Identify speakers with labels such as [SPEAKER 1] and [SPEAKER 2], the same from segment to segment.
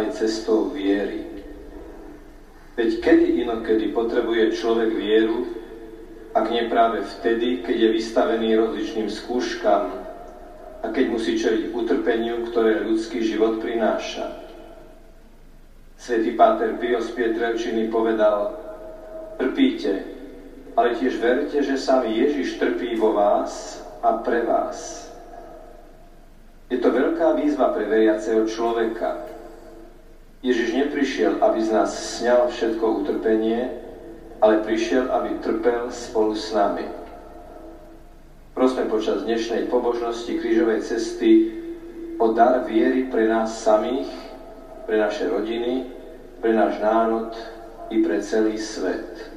[SPEAKER 1] aj cestou viery. Veď kedy inokedy potrebuje človek vieru, ak nie práve vtedy, keď je vystavený rozličným skúškam a keď musí čeliť utrpeniu, ktoré ľudský život prináša. Svetý Páter Pio z Pietrelčiny povedal, trpíte, ale tiež verte, že sám Ježiš trpí vo vás a pre vás. Je to veľká výzva pre veriaceho človeka. Ježiš neprišiel, aby z nás sňal všetko utrpenie, ale prišiel, aby trpel spolu s nami. Prosme počas dnešnej pobožnosti krížovej cesty o dar viery pre nás samých, pre naše rodiny, pre náš národ i pre celý svet.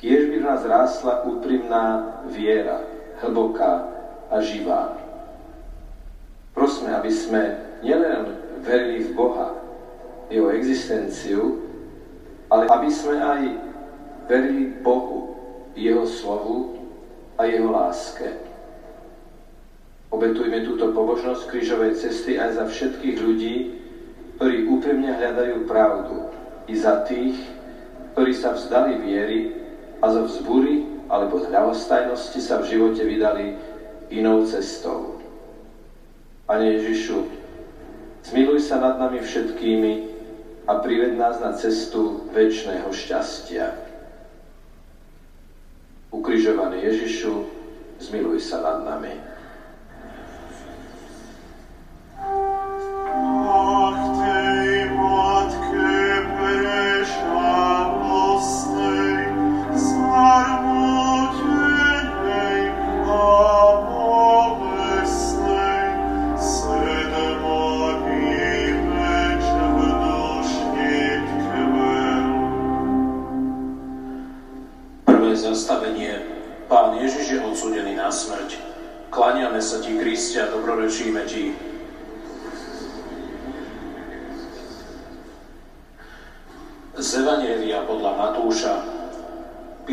[SPEAKER 1] Kiež by v nás rástla úprimná viera, hlboká a živá. Prosme, aby sme nielen verili v Boha, jeho existenciu, ale aby sme aj verili Bohu, jeho slovu a jeho láske. Obetujme túto pobožnosť krížovej cesty aj za všetkých ľudí, ktorí úprimne hľadajú pravdu, i za tých, ktorí sa vzdali viery a zo vzbury alebo z sa v živote vydali inou cestou. Pane Ježišu, zmiluj sa nad nami všetkými a prived nás na cestu väčšného šťastia. Ukrižovaný Ježišu, zmiluj sa nad nami.
[SPEAKER 2] dobrorečíme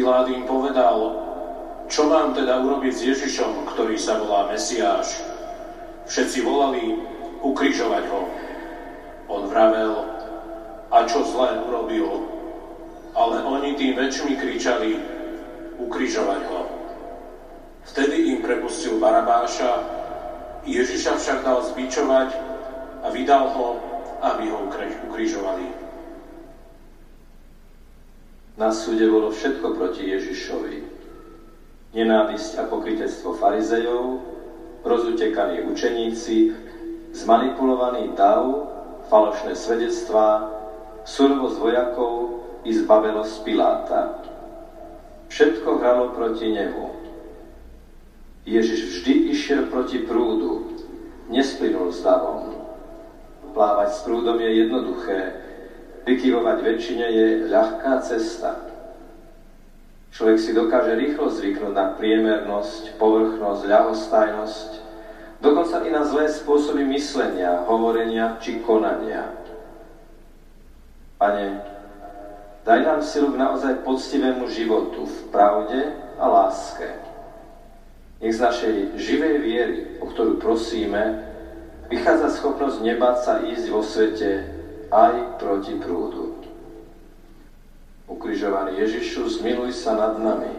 [SPEAKER 2] Im povedal, čo mám teda urobiť s Ježišom, ktorý sa volá Mesiáš? Všetci volali ukrižovať ho. On vravel, a čo zlé urobil? Ale oni tým väčšmi kričali, ukrižovať ho. Vtedy im prepustil Barabáša, Ježiša však dal zbičovať a vydal ho, aby ho ukrižovali.
[SPEAKER 1] Na súde bolo všetko proti Ježišovi. Nenávisť a pokrytectvo farizejov, rozutekaní učeníci, zmanipulovaný dav, falošné svedectvá, surovosť vojakov i zbavelosť Piláta. Všetko hralo proti nemu. Ježiš vždy išiel proti prúdu, nesplynul s davom. Plávať s prúdom je jednoduché, vykyvovať väčšine je ľahká cesta. Človek si dokáže rýchlo zvyknúť na priemernosť, povrchnosť, ľahostajnosť, dokonca i na zlé spôsoby myslenia, hovorenia či konania. Pane, daj nám silu k naozaj poctivému životu v pravde a láske. Nech z našej živej viery, o ktorú prosíme, vychádza schopnosť nebať sa ísť vo svete aj proti prúdu. Ukrižovaný Ježišu, zmiluj sa nad nami.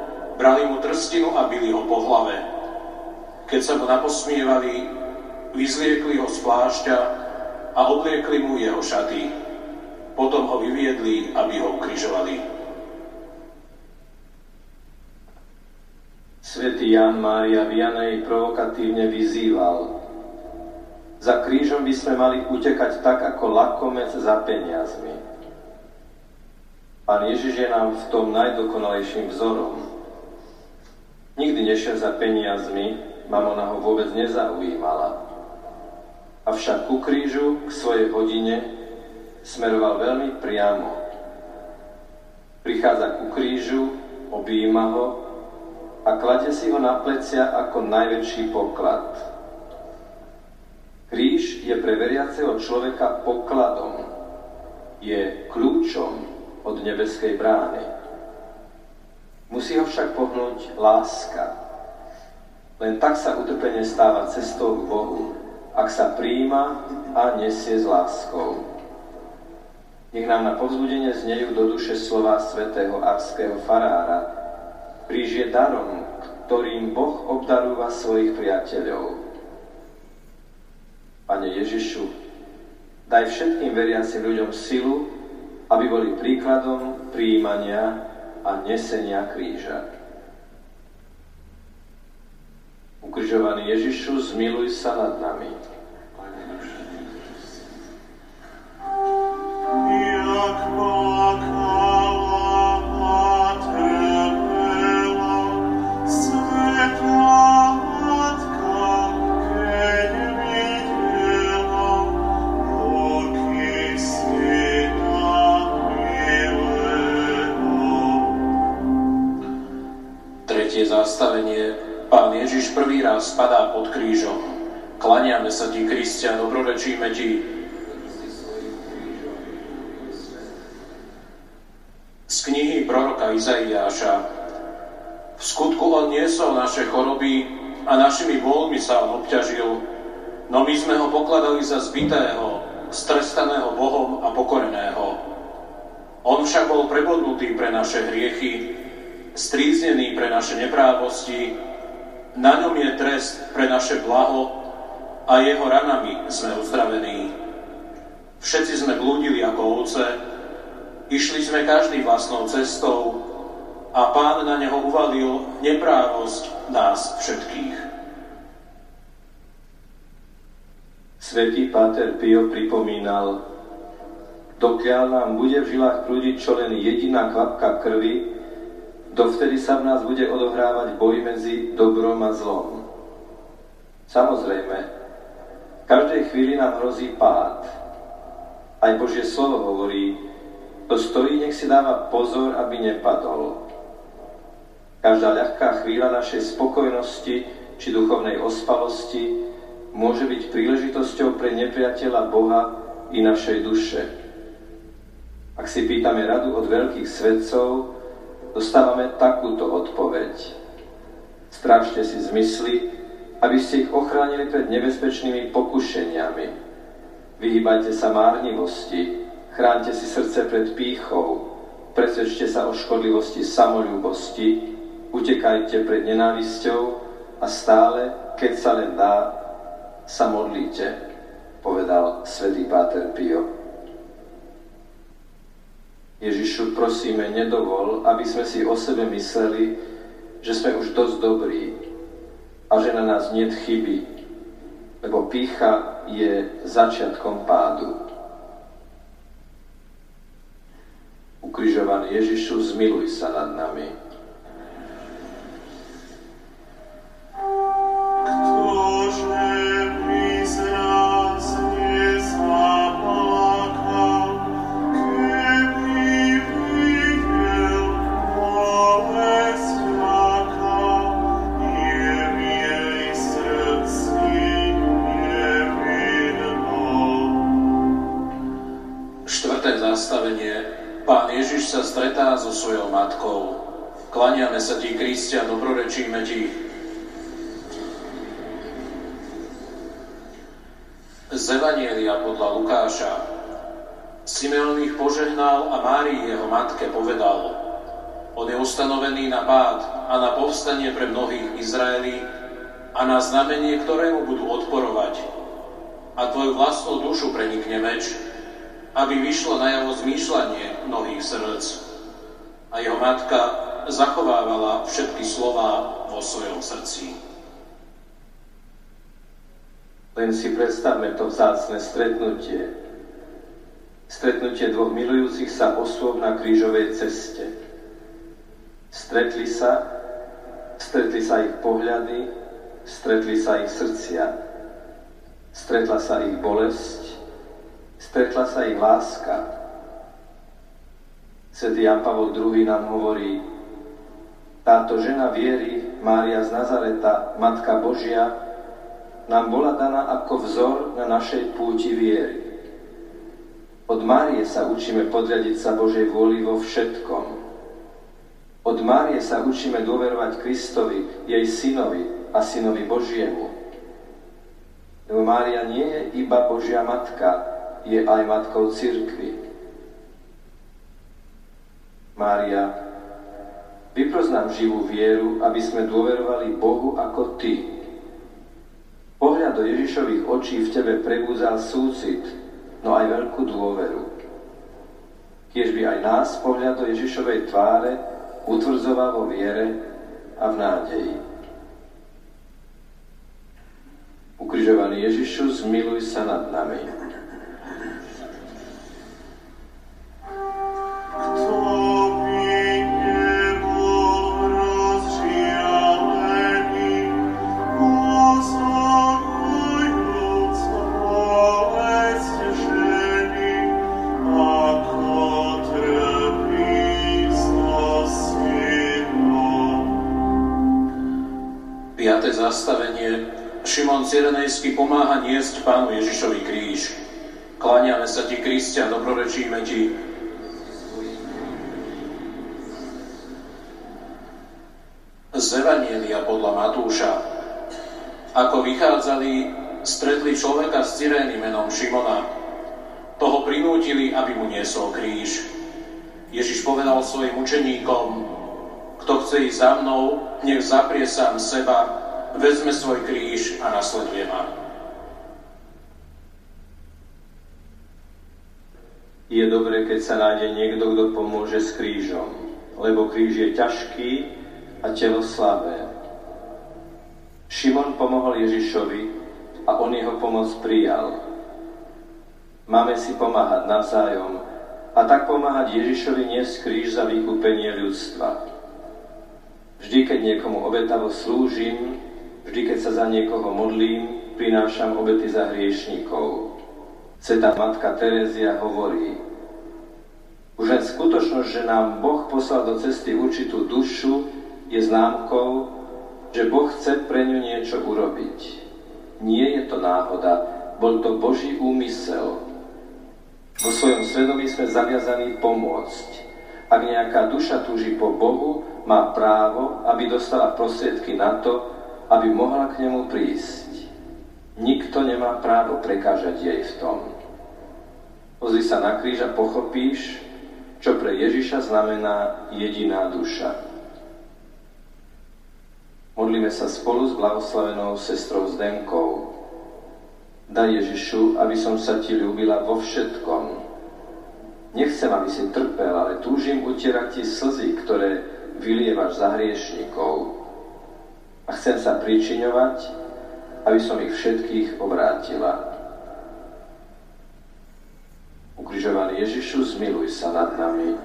[SPEAKER 2] brali mu trstinu a bili ho po hlave. Keď sa mu naposmievali, vyzliekli ho z plášťa a obliekli mu jeho šaty. Potom ho vyviedli, aby ho ukrižovali.
[SPEAKER 1] Svetý Jan Mária Vianej provokatívne vyzýval. Za krížom by sme mali utekať tak, ako lakomec za peniazmi. Pán Ježiš je nám v tom najdokonalejším vzorom. Nikdy nešiel za peniazmi, mamona ho vôbec nezaujímala. Avšak ku krížu, k svojej hodine, smeroval veľmi priamo. Prichádza ku krížu, objíma ho a kladie si ho na plecia ako najväčší poklad. Kríž je pre veriaceho človeka pokladom, je kľúčom od nebeskej brány. Musí ho však pohnúť láska. Len tak sa utrpenie stáva cestou k Bohu, ak sa príjima a nesie s láskou. Nech nám na povzbudenie znejú do duše slova svätého arského farára, Kríž je darom, ktorým Boh obdarúva svojich priateľov. Pane Ježišu, daj všetkým veriacim ľuďom silu, aby boli príkladom príjmania a nesenia kríža. Ukrižovaný Ježišu, zmiluj sa nad nami. Jak
[SPEAKER 2] zastavenie Pán Ježiš prvý raz spadá pod krížom. Klaniame sa ti, Kristia, dobrorečíme ti. Z knihy proroka Izaiáša V skutku on niesol naše choroby a našimi bôlmi sa on obťažil, no my sme ho pokladali za zbitého, strestaného Bohom a pokoreného. On však bol prebodnutý pre naše hriechy, stríznený pre naše neprávosti, na ňom je trest pre naše blaho a jeho ranami sme uzdravení. Všetci sme blúdili ako ovce, išli sme každý vlastnou cestou a pán na neho uvalil neprávosť nás všetkých.
[SPEAKER 1] Svetý Páter Pio pripomínal, dokiaľ nám bude v žilách prúdiť čo len jediná kvapka krvi, dovtedy sa v nás bude odohrávať boj medzi dobrom a zlom. Samozrejme, v každej chvíli nám hrozí pád. Aj Božie slovo hovorí, kto stojí, nech si dáva pozor, aby nepadol. Každá ľahká chvíľa našej spokojnosti či duchovnej ospalosti môže byť príležitosťou pre nepriateľa Boha i našej duše. Ak si pýtame radu od veľkých svedcov, dostávame takúto odpoveď. Strážte si zmysly, aby ste ich ochránili pred nebezpečnými pokušeniami. Vyhýbajte sa márnivosti, chránte si srdce pred pýchou, presvedčte sa o škodlivosti samolúbosti, utekajte pred nenávisťou a stále, keď sa len dá, sa modlíte, povedal svätý Páter Pio. Ježišu, prosíme, nedovol, aby sme si o sebe mysleli, že sme už dosť dobrí a že na nás nie chyby, lebo pícha je začiatkom pádu. Ukrižovaný Ježišu, zmiluj sa nad nami.
[SPEAKER 2] Klaniame sa ti, Kristia, dobrorečíme ti. Z Evanielia podľa Lukáša Simeon ich požehnal a Márii jeho matke povedal On je ustanovený na pád a na povstanie pre mnohých Izraeli a na znamenie, ktorému budú odporovať. A tvoju vlastnú dušu prenikne meč, aby vyšlo na jeho zmýšľanie mnohých srdc. A jeho matka zachovávala všetky slova vo svojom srdci.
[SPEAKER 1] Len si predstavme to vzácne stretnutie. Stretnutie dvoch milujúcich sa osôb na krížovej ceste. Stretli sa, stretli sa ich pohľady, stretli sa ich srdcia. Stretla sa ich bolesť, stretla sa ich láska. Svetý Jan Pavol II nám hovorí, táto žena viery, Mária z Nazareta, Matka Božia, nám bola daná ako vzor na našej púti viery. Od Márie sa učíme podriadiť sa Božej vôli vo všetkom. Od Márie sa učíme dôverovať Kristovi, jej synovi a synovi Božiemu. Lebo Mária nie je iba Božia matka, je aj matkou cirkvi. Mária, vypros živú vieru, aby sme dôverovali Bohu ako Ty, Pohľad do Ježišových očí v tebe prebúzal súcit, no aj veľkú dôveru. Kiež by aj nás pohľad do Ježišovej tváre utvrdzoval vo viere a v nádeji. Ukrižovaný Ježišu, zmiluj sa nad nami.
[SPEAKER 2] Cyrenejsky pomáha niesť Pánu Ježišovi kríž. Kláňame sa Ti, Kristia, dobrorečíme Ti. Z Evanielia podľa Matúša. Ako vychádzali, stretli človeka z Cyrény menom Šimona. Toho prinútili, aby mu niesol kríž. Ježiš povedal svojim učeníkom, kto chce ísť za mnou, nech zaprie sám seba, vezme svoj kríž a nasleduje ma.
[SPEAKER 1] Je dobré, keď sa nájde niekto, kto pomôže s krížom, lebo kríž je ťažký a telo slabé. Šimon pomohol Ježišovi a on jeho pomoc prijal. Máme si pomáhať navzájom a tak pomáhať Ježišovi niesť kríž za vykúpenie ľudstva. Vždy, keď niekomu obetavo slúžim, Vždy, keď sa za niekoho modlím, prinášam obety za hriešníkov. Sveta Matka Terézia hovorí, už len skutočnosť, že nám Boh poslal do cesty určitú dušu, je známkou, že Boh chce pre ňu niečo urobiť. Nie je to náhoda, bol to Boží úmysel. Vo svojom svedomí sme zaviazaní pomôcť. Ak nejaká duša túži po Bohu, má právo, aby dostala prostriedky na to, aby mohla k nemu prísť. Nikto nemá právo prekážať jej v tom. Pozri sa na kríž a pochopíš, čo pre Ježiša znamená jediná duša. Modlíme sa spolu s blahoslavenou sestrou Zdenkou. Daj Ježišu, aby som sa ti ľúbila vo všetkom. Nechcem, aby si trpel, ale túžim utierať ti slzy, ktoré vylievaš za hriešnikov a chcem sa pričiňovať, aby som ich všetkých obrátila. Ukrižovaný Ježišu, zmiluj sa nad nami.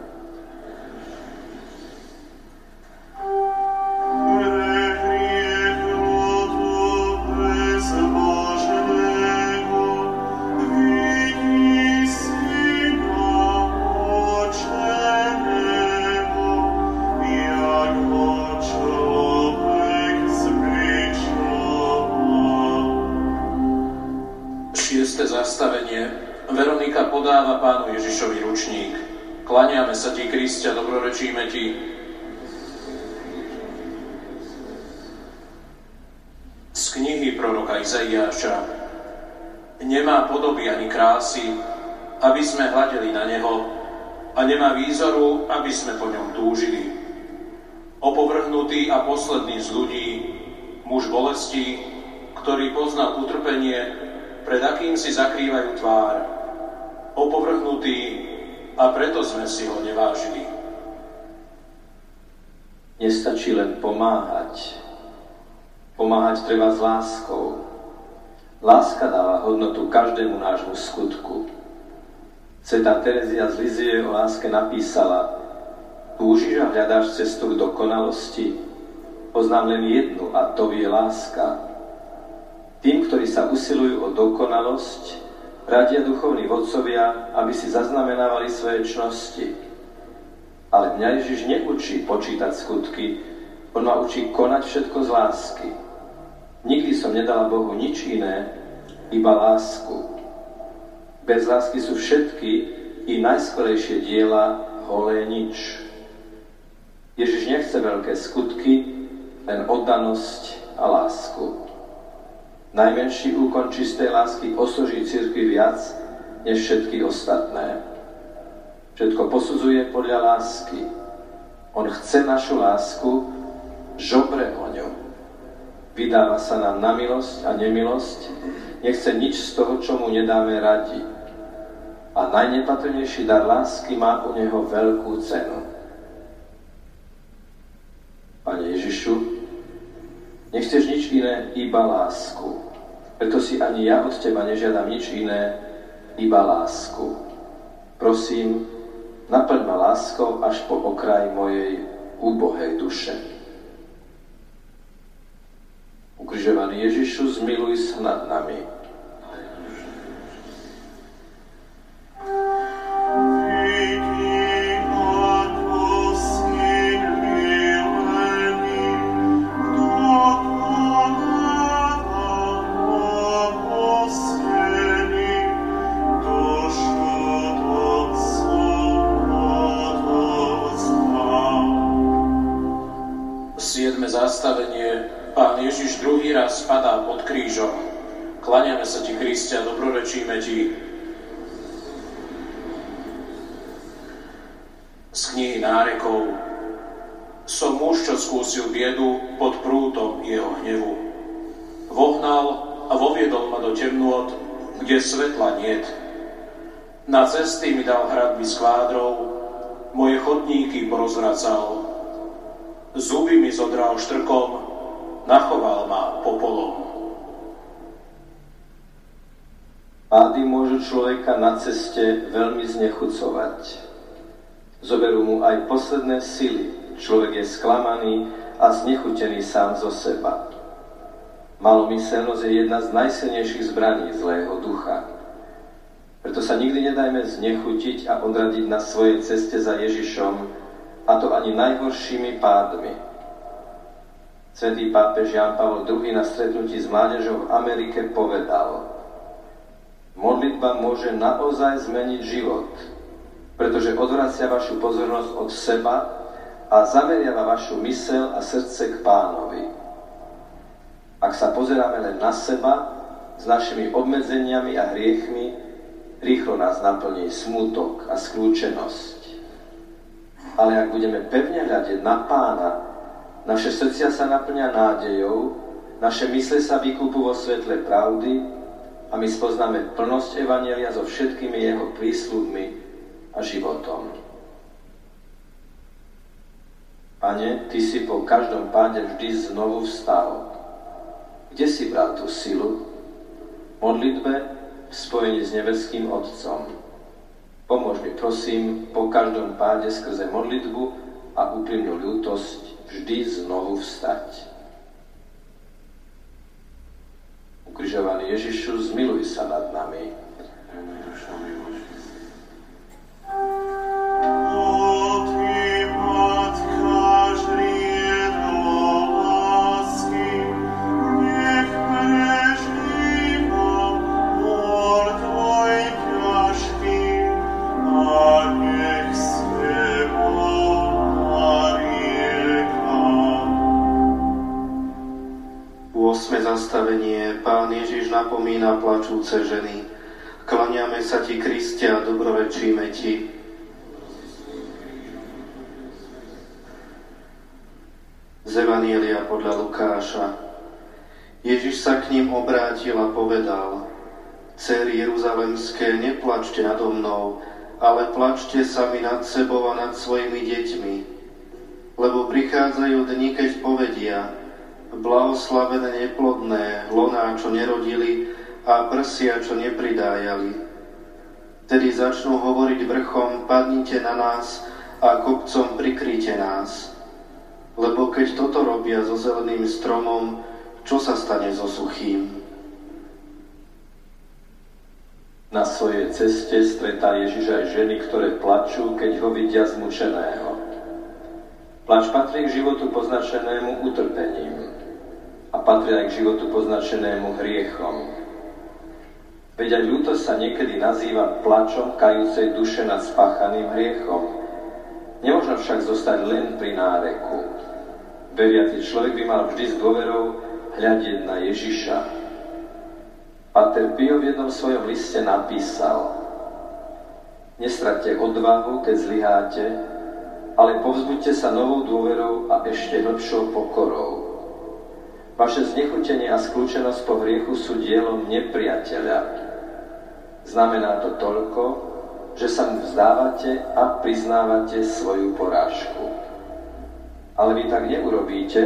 [SPEAKER 2] Sa ti, Kristia, dobrorečíme ti. Z knihy proroka Izaiáša. Nemá podoby ani krásy, aby sme hľadeli na Neho a nemá výzoru, aby sme po ňom túžili. Opovrhnutý a posledný z ľudí, muž bolesti, ktorý poznal utrpenie, pred akým si zakrývajú tvár. Opovrhnutý a preto sme si ho nevážili.
[SPEAKER 1] Nestačí len pomáhať. Pomáhať treba s láskou. Láska dáva hodnotu každému nášmu skutku. Sveta Terezia z Lizie o láske napísala Túžiš a hľadáš cestu k dokonalosti? Poznám len jednu a to je láska. Tým, ktorí sa usilujú o dokonalosť, radia duchovní vodcovia, aby si zaznamenávali svoje čnosti. Ale mňa Ježiš neučí počítať skutky, on ma učí konať všetko z lásky. Nikdy som nedala Bohu nič iné, iba lásku. Bez lásky sú všetky i najskorejšie diela holé nič. Ježiš nechce veľké skutky, len oddanosť a lásku. Najmenší úkon čistej lásky osoží církvi viac, než všetky ostatné. Všetko posudzuje podľa lásky. On chce našu lásku, žobre o ňu. Vydáva sa nám na milosť a nemilosť, nechce nič z toho, čo mu nedáme radi. A najnepatrnejší dar lásky má u neho veľkú cenu. Pane Ježišu, nechceš nič iné, iba lásku. Preto si ani ja od Teba nežiadam nič iné, iba lásku. Prosím, naplň ma láskou až po okraj mojej úbohej duše. Ukrižovaný Ježišu, zmiluj sa nad nami.
[SPEAKER 2] Kriste a dobrorečíme Ti. Z knihy nárekov som muž, čo skúsil biedu pod prútom jeho hnevu. Vohnal a voviedol ma do temnôt, kde svetla niet. Na cesty mi dal hradby skvádrov, moje chodníky porozvracal. Zuby mi zodral štrkom, nachoval ma popolom.
[SPEAKER 1] Pády môžu človeka na ceste veľmi znechucovať. Zoberú mu aj posledné sily. Človek je sklamaný a znechutený sám zo seba. Malomyselnosť je jedna z najsilnejších zbraní zlého ducha. Preto sa nikdy nedajme znechutiť a odradiť na svojej ceste za Ježišom, a to ani najhoršími pádmi. Svetý pápež Jan Pavel II na stretnutí s mládežou v Amerike povedal – Modlitba môže naozaj zmeniť život, pretože odvracia vašu pozornosť od seba a zameriava vašu mysel a srdce k pánovi. Ak sa pozeráme len na seba, s našimi obmedzeniami a hriechmi, rýchlo nás naplní smútok a skľúčenosť. Ale ak budeme pevne hľadiť na pána, naše srdcia sa naplňa nádejou, naše mysle sa vykúpu vo svetle pravdy a my spoznáme plnosť Evanelia so všetkými jeho prísľubmi a životom. Pane, Ty si po každom páde vždy znovu vstal. Kde si bral tú silu? Modlitbe v spojení s nebeským Otcom. Pomôž mi, prosím, po každom páde skrze modlitbu a úprimnú ľútosť vždy znovu vstať. Ukrižovaný Ježišu, zmiluj sa nad nami.
[SPEAKER 3] Napomína plačúce ženy. Klaniame sa Ti, Kriste, a dobrorečíme Ti. Z Evanielia podľa Lukáša. Ježiš sa k ním obrátil a povedal, Céry Jeruzalemské, neplačte nado mnou, ale plačte sami nad sebou a nad svojimi deťmi, lebo prichádzajú dni, keď povedia, blahoslavené neplodné, loná, čo nerodili a prsia, čo nepridájali. Tedy začnú hovoriť vrchom, padnite na nás a kopcom prikryte nás. Lebo keď toto robia so zeleným stromom, čo sa stane so suchým?
[SPEAKER 1] Na svojej ceste stretá Ježiš aj ženy, ktoré plačú, keď ho vidia zmučeného. Plač patrí k životu poznačenému utrpením a patrí aj k životu poznačenému hriechom. Veď aj ľútosť sa niekedy nazýva plačom kajúcej duše nad spáchaným hriechom. Nemôžno však zostať len pri náreku. Veriaci človek by mal vždy s dôverou hľadieť na Ježiša, Pater Pio v jednom svojom liste napísal Nestratte odvahu, keď zlyháte, ale povzbuďte sa novou dôverou a ešte hlbšou pokorou. Vaše znechutenie a skľúčenosť po hriechu sú dielom nepriateľa. Znamená to toľko, že sa mu vzdávate a priznávate svoju porážku. Ale vy tak neurobíte,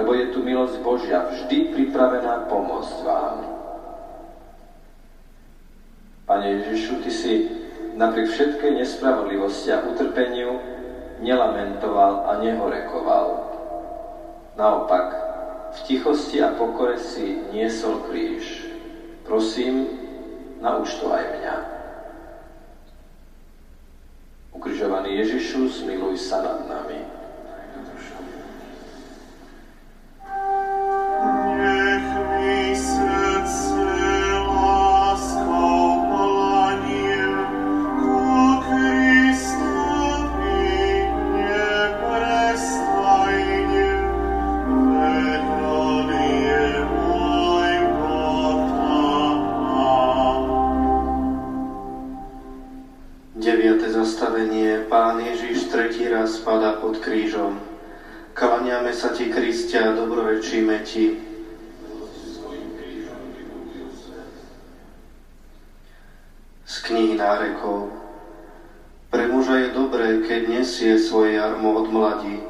[SPEAKER 1] lebo je tu milosť Božia vždy pripravená pomôcť vám. Pane Ježišu, Ty si napriek všetkej nespravodlivosti a utrpeniu nelamentoval a nehorekoval. Naopak, v tichosti a pokore si niesol kríž. Prosím, nauč to aj mňa. Ukrižovaný Ježišu, zmiluj sa nad nami. Nesie svoje jarmo od mladí.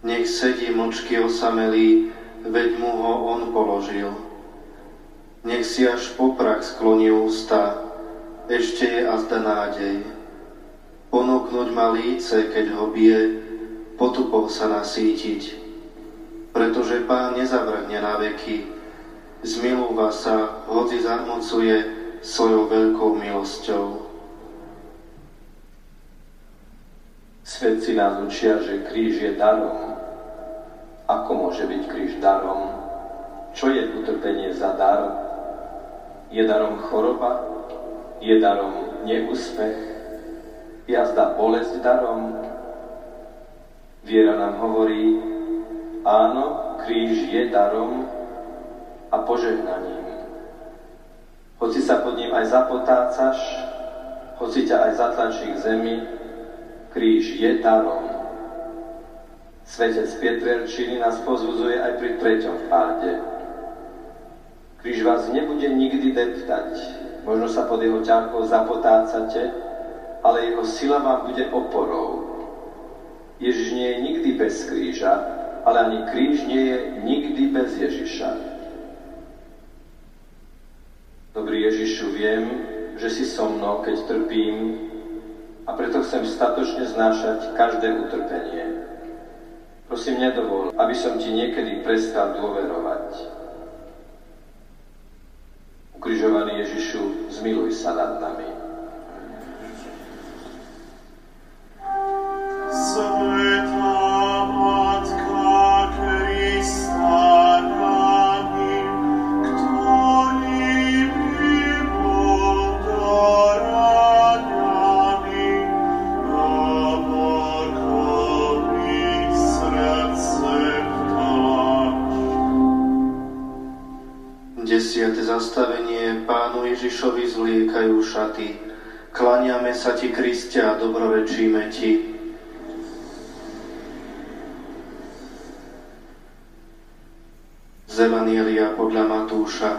[SPEAKER 1] Nech sedí mlčky osamelý, veď mu ho on položil. Nech si až poprach skloní ústa, ešte je azda nádej. Ponúknuť ma líce, keď ho bije, potupou sa nasítiť pretože Pán nezavrhne na veky, zmilúva sa, hoci zarmocuje svojou veľkou milosťou. Svedci nás učia, že kríž je darom. Ako môže byť kríž darom? Čo je utrpenie za dar? Je darom choroba? Je darom neúspech? Jazda bolesť darom? Viera nám hovorí, Áno, kríž je darom a požehnaním. Hoci sa pod ním aj zapotácaš, hoci ťa aj zatlačí k zemi, kríž je darom. Svetec Pietrelčiny nás pozvuzuje aj pri treťom páde. Kríž vás nebude nikdy deptať, možno sa pod jeho ťarkou zapotácate, ale jeho sila vám bude oporou. Ježiš nie je nikdy bez kríža, ale ani kríž nie je nikdy bez Ježiša. Dobrý Ježišu, viem, že si so mnou, keď trpím a preto chcem statočne znášať každé utrpenie. Prosím, nedovol, aby som ti niekedy prestal dôverovať. Ukrižovaný Ježišu, zmiluj sa nad nami.
[SPEAKER 3] Rozliekajú šaty. Klaniame sa ti, Kristia, a dobrorečíme ti. Z podľa Matúša.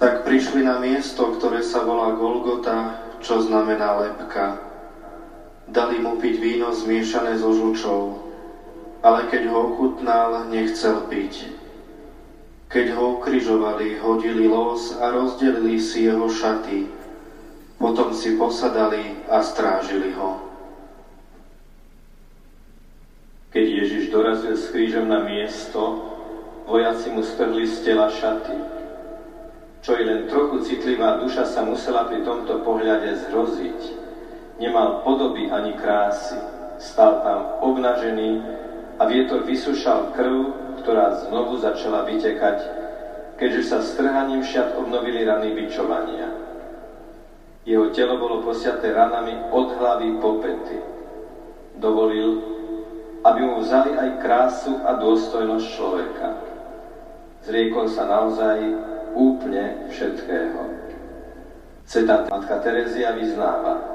[SPEAKER 3] Tak prišli na miesto, ktoré sa volá Golgota, čo znamená lepka. Dali mu piť víno zmiešané so žučou, ale keď ho ochutnal, nechcel piť. Keď ho ukrižovali, hodili los a rozdelili si jeho šaty. Potom si posadali a strážili ho.
[SPEAKER 1] Keď Ježiš dorazil s krížom na miesto, vojaci mu strhli z tela šaty. Čo i len trochu citlivá duša sa musela pri tomto pohľade zhroziť. Nemal podoby ani krásy. Stal tam obnažený a vietor vysúšal krv, ktorá znovu začala vytekať, keďže sa strhaním šiat obnovili rany bičovania. Jeho telo bolo posiaté ranami od hlavy po pety. Dovolil, aby mu vzali aj krásu a dôstojnosť človeka. Zriekol sa naozaj úplne všetkého. Ceta Matka Terezia vyznáva,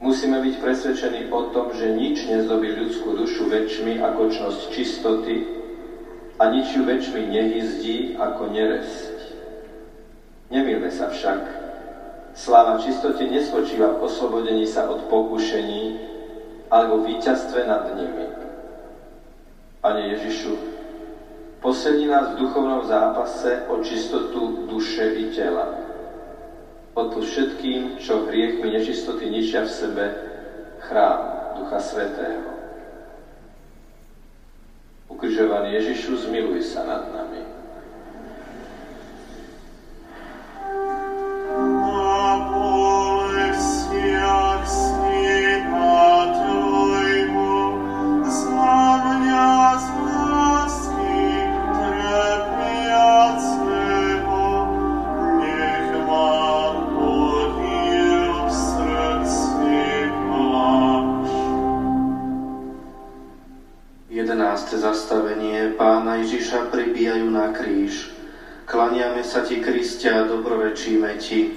[SPEAKER 1] Musíme byť presvedčení o tom, že nič nezdobí ľudskú dušu väčšmi ako čnosť čistoty a nič ju väčšmi nehyzdí ako neresť. Nemýlme sa však. Sláva čistoty nespočíva v oslobodení sa od pokušení alebo víťazstve nad nimi. Pane Ježišu, posilni nás v duchovnom zápase o čistotu duše i tela odpúšť všetkým, čo hriechmi nečistoty ničia v sebe chrám Ducha Svetého. Ukrižovaný Ježišu, zmiluj sa nad nami.
[SPEAKER 3] Ježiša pribíjajú na kríž. Klaniame sa Ti, Kristia, dobrorečíme Ti.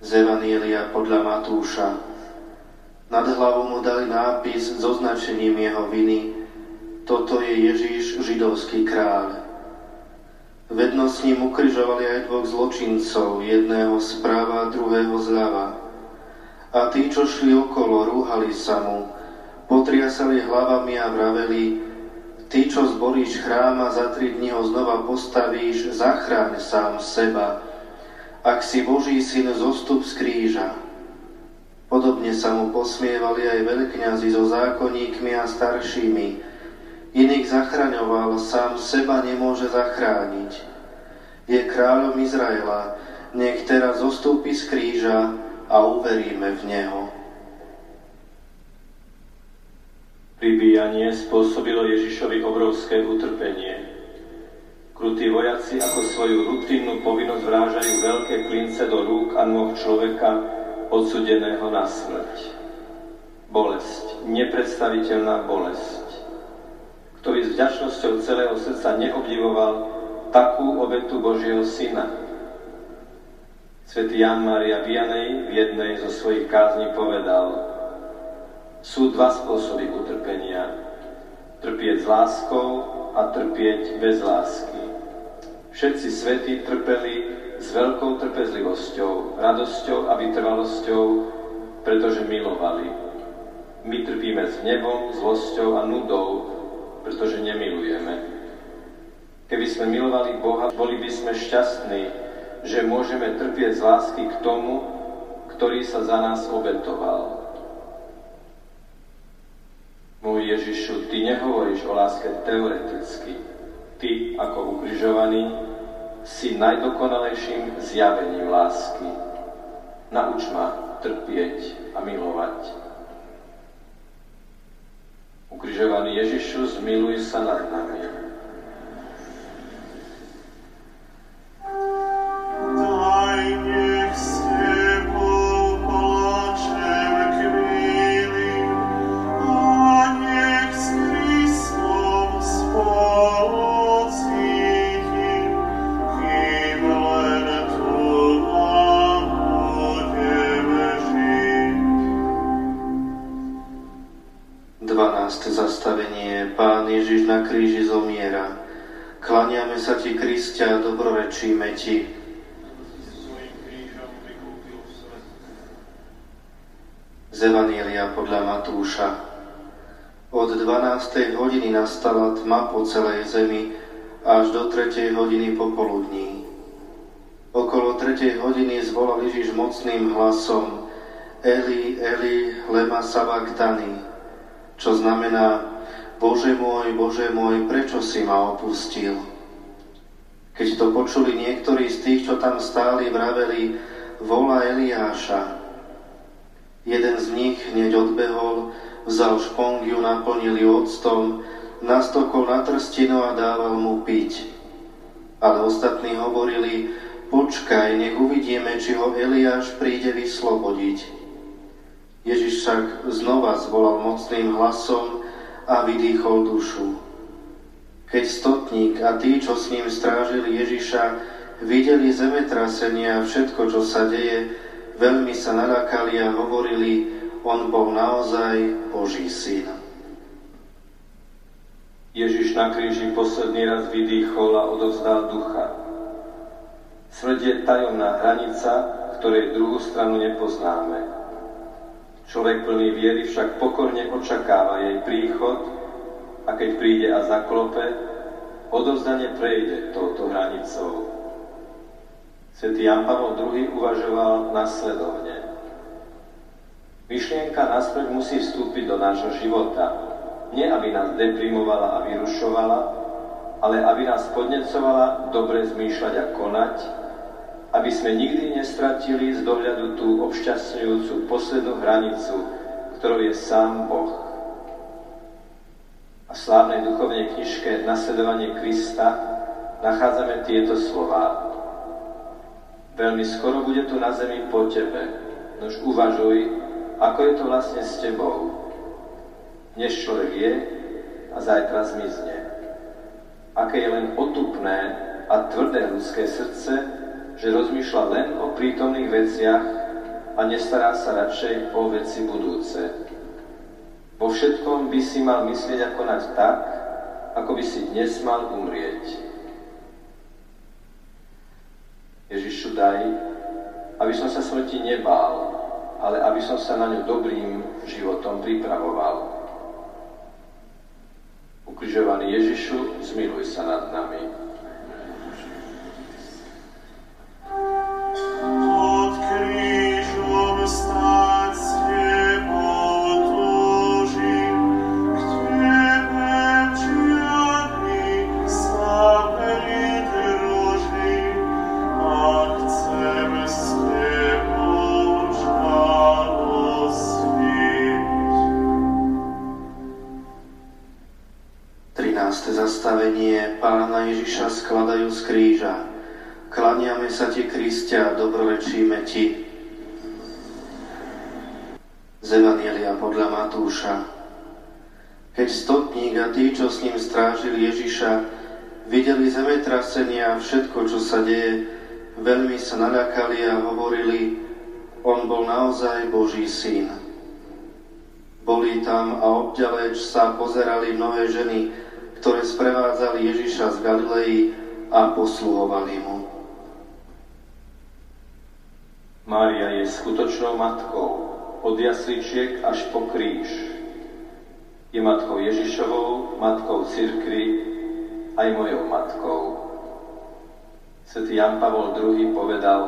[SPEAKER 3] Z Evanielia podľa Matúša. Nad hlavou mu dali nápis s označením jeho viny. Toto je Ježíš, židovský kráľ. Vedno s ním ukrižovali aj dvoch zločincov, jedného správa druhého zľava. A tí, čo šli okolo, rúhali sa mu, potriasali hlavami a vraveli, Ty, čo zboríš chrám a za tri dní ho znova postavíš, zachráň sám seba. Ak si Boží syn, zostup z kríža. Podobne sa mu posmievali aj veľkňazi so zákonníkmi a staršími. Iných zachraňoval, sám seba nemôže zachrániť. Je kráľom Izraela, nech teraz zostúpi z kríža a uveríme v Neho.
[SPEAKER 1] Pribíjanie spôsobilo Ježišovi obrovské utrpenie. Krutí vojaci ako svoju rutinnú povinnosť vrážajú veľké klince do rúk a nôh človeka odsudeného na smrť. Bolesť, nepredstaviteľná bolesť. Kto by s vďačnosťou celého srdca neobdivoval takú obetu Božieho Syna. Svetý Jan Maria Vianej v jednej zo svojich kázni povedal, sú dva spôsoby utrpenia. Trpieť s láskou a trpieť bez lásky. Všetci svety trpeli s veľkou trpezlivosťou, radosťou a vytrvalosťou, pretože milovali. My trpíme s nebom, zlosťou a nudou, pretože nemilujeme. Keby sme milovali Boha, boli by sme šťastní, že môžeme trpieť z lásky k tomu, ktorý sa za nás obetoval. Môj Ježišu, Ty nehovoríš o láske teoreticky. Ty, ako ukrižovaný, si najdokonalejším zjavením lásky. Nauč ma trpieť a milovať. Ukrižovaný Ježišu, zmiluj sa nad nami.
[SPEAKER 3] Dobrorečíme ti. Z Evanielia podľa Matúša. Od 12. hodiny nastala tma po celej zemi až do 3. hodiny popoludní. Okolo 3. hodiny zvolal Ježiš mocným hlasom Eli, Eli, lema sabachthani, čo znamená Bože môj, Bože môj, prečo si ma opustil? Keď to počuli niektorí z tých, čo tam stáli, vraveli, vola Eliáša. Jeden z nich hneď odbehol, vzal špongiu, naplnil ju octom, nastokol na trstinu a dával mu piť. Ale ostatní hovorili, počkaj, nech uvidíme, či ho Eliáš príde vyslobodiť. Ježiš však znova zvolal mocným hlasom, a vydýchol dušu. Keď stotník a tí, čo s ním strážili Ježiša, videli zemetrasenie a všetko, čo sa deje, veľmi sa nalákali a hovorili, on bol naozaj Boží syn.
[SPEAKER 1] Ježiš na kríži posledný raz vydýchol a odovzdal ducha. Smrť je tajomná hranica, ktorej druhú stranu nepoznáme. Človek plný viery však pokorne očakáva jej príchod a keď príde a zaklope, odovzdanie prejde touto hranicou. Svetý Jan Pavel II uvažoval nasledovne. Myšlienka na smrť musí vstúpiť do nášho života. Nie, aby nás deprimovala a vyrušovala, ale aby nás podnecovala dobre zmýšľať a konať, aby sme nikdy nestratili z dohľadu tú obšťastňujúcu poslednú hranicu, ktorou je sám Boh. A slávnej duchovnej knižke Nasledovanie Krista nachádzame tieto slova. Veľmi skoro bude tu na zemi po tebe, nož uvažuj, ako je to vlastne s tebou. Dnes človek je a zajtra zmizne. Aké je len otupné a tvrdé ľudské srdce, že rozmýšľa len o prítomných veciach a nestará sa radšej o veci budúce. Vo všetkom by si mal myslieť a konať tak, ako by si dnes mal umrieť. Ježišu, daj, aby som sa smrti nebál, ale aby som sa na ňu dobrým životom pripravoval. Ukrižovaný Ježišu, zmiluj sa nad nami.
[SPEAKER 3] Stotník a tí, čo s ním strážili Ježiša, videli zemetrasenia a všetko, čo sa deje, veľmi sa naľakali a hovorili, on bol naozaj Boží syn. Boli tam a obďaleč sa pozerali mnohé ženy, ktoré sprevádzali Ježiša z Galilei a posluhovali mu.
[SPEAKER 1] Mária je skutočnou matkou od jasličiek až po kríž. Je matkou Ježišovou, matkou cirkvi, aj mojou matkou. Svetý Jan Pavol II povedal,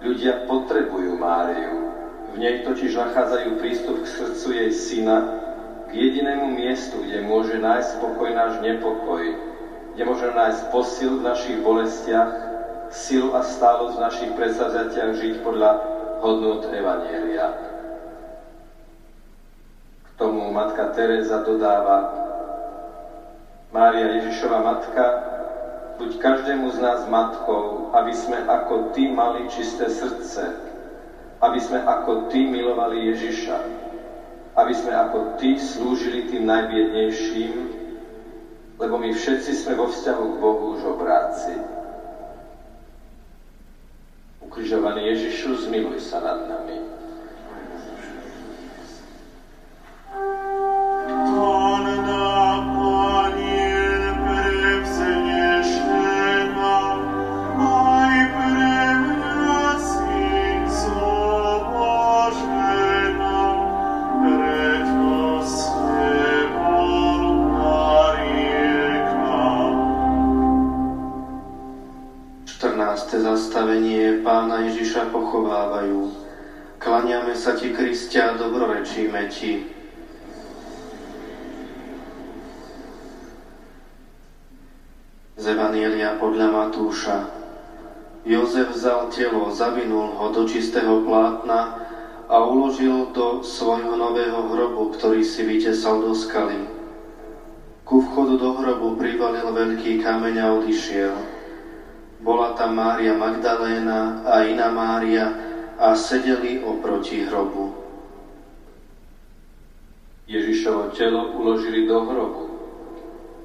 [SPEAKER 1] ľudia potrebujú Máriu. V nej totiž nachádzajú prístup k srdcu jej syna, k jedinému miestu, kde môže nájsť spokoj náš nepokoj, kde môže nájsť posil v našich bolestiach, silu a stálosť v našich predsavzatiach žiť podľa hodnot Evanielia. Tomu matka Teresa dodáva, Mária Ježišova matka, buď každému z nás matkou, aby sme ako Ty mali čisté srdce, aby sme ako Ty milovali Ježiša, aby sme ako Ty slúžili tým najbiednejším, lebo my všetci sme vo vzťahu k Bohu už obráci. Ukrižovaný Ježišu, zmiluj sa nad nami.
[SPEAKER 3] Zavinul ho do čistého plátna a uložil do svojho nového hrobu, ktorý si vytesal do skaly. Ku vchodu do hrobu privalil veľký kameň a odišiel. Bola tam Mária Magdaléna a iná Mária a sedeli oproti hrobu.
[SPEAKER 1] Ježišovo telo uložili do hrobu.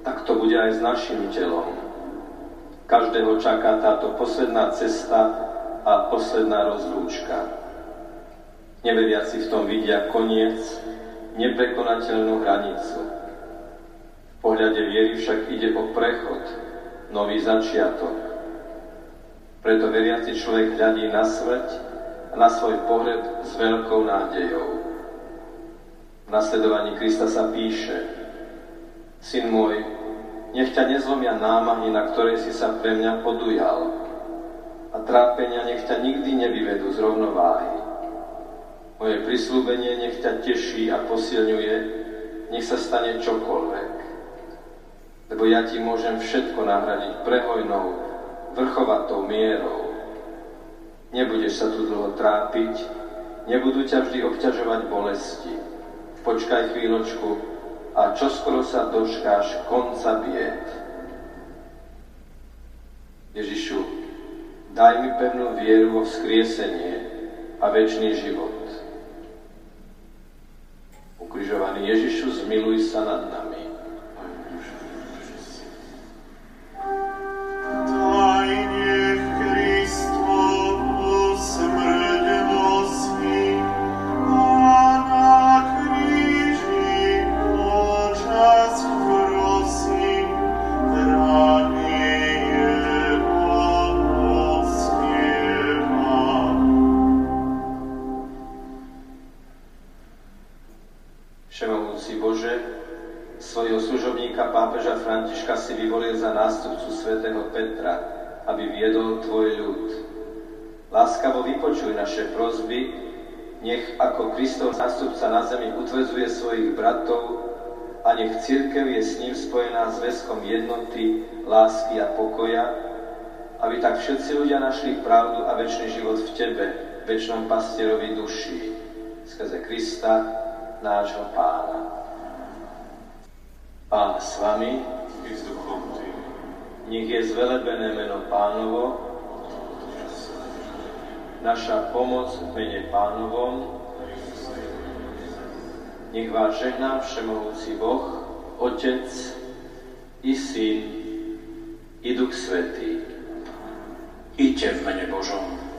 [SPEAKER 1] Tak to bude aj s našim telom. Každého čaká táto posledná cesta a posledná rozlúčka. Neveriaci v tom vidia koniec, neprekonateľnú hranicu. V pohľade viery však ide o prechod, nový začiatok. Preto veriaci človek hľadí na smrť a na svoj pohreb s veľkou nádejou. V nasledovaní Krista sa píše Syn môj, nech ťa nezlomia námahy, na ktoré si sa pre mňa podujal a trápenia nech ťa nikdy nevyvedú z rovnováhy. Moje prislúbenie nech ťa teší a posilňuje, nech sa stane čokoľvek. Lebo ja ti môžem všetko nahradiť prehojnou, vrchovatou mierou. Nebudeš sa tu dlho trápiť, nebudú ťa vždy obťažovať bolesti. Počkaj chvíľočku a čoskoro sa dočkáš konca bied. Ježišu, daj mi pevnú vieru vo vzkriesenie a väčší život. Ukrižovaný Ježišu, zmiluj sa nad nami. Väčší život v Tebe, väčšnom pastierovi duší, skrze Krista, nášho Pána. Pán s vami, nech je zvelebené meno Pánovo, naša pomoc v mene Pánovom, nech vás žehná všemohúci Boh, Otec i Syn i Duch Svetý.
[SPEAKER 2] Iďte v mene Božom.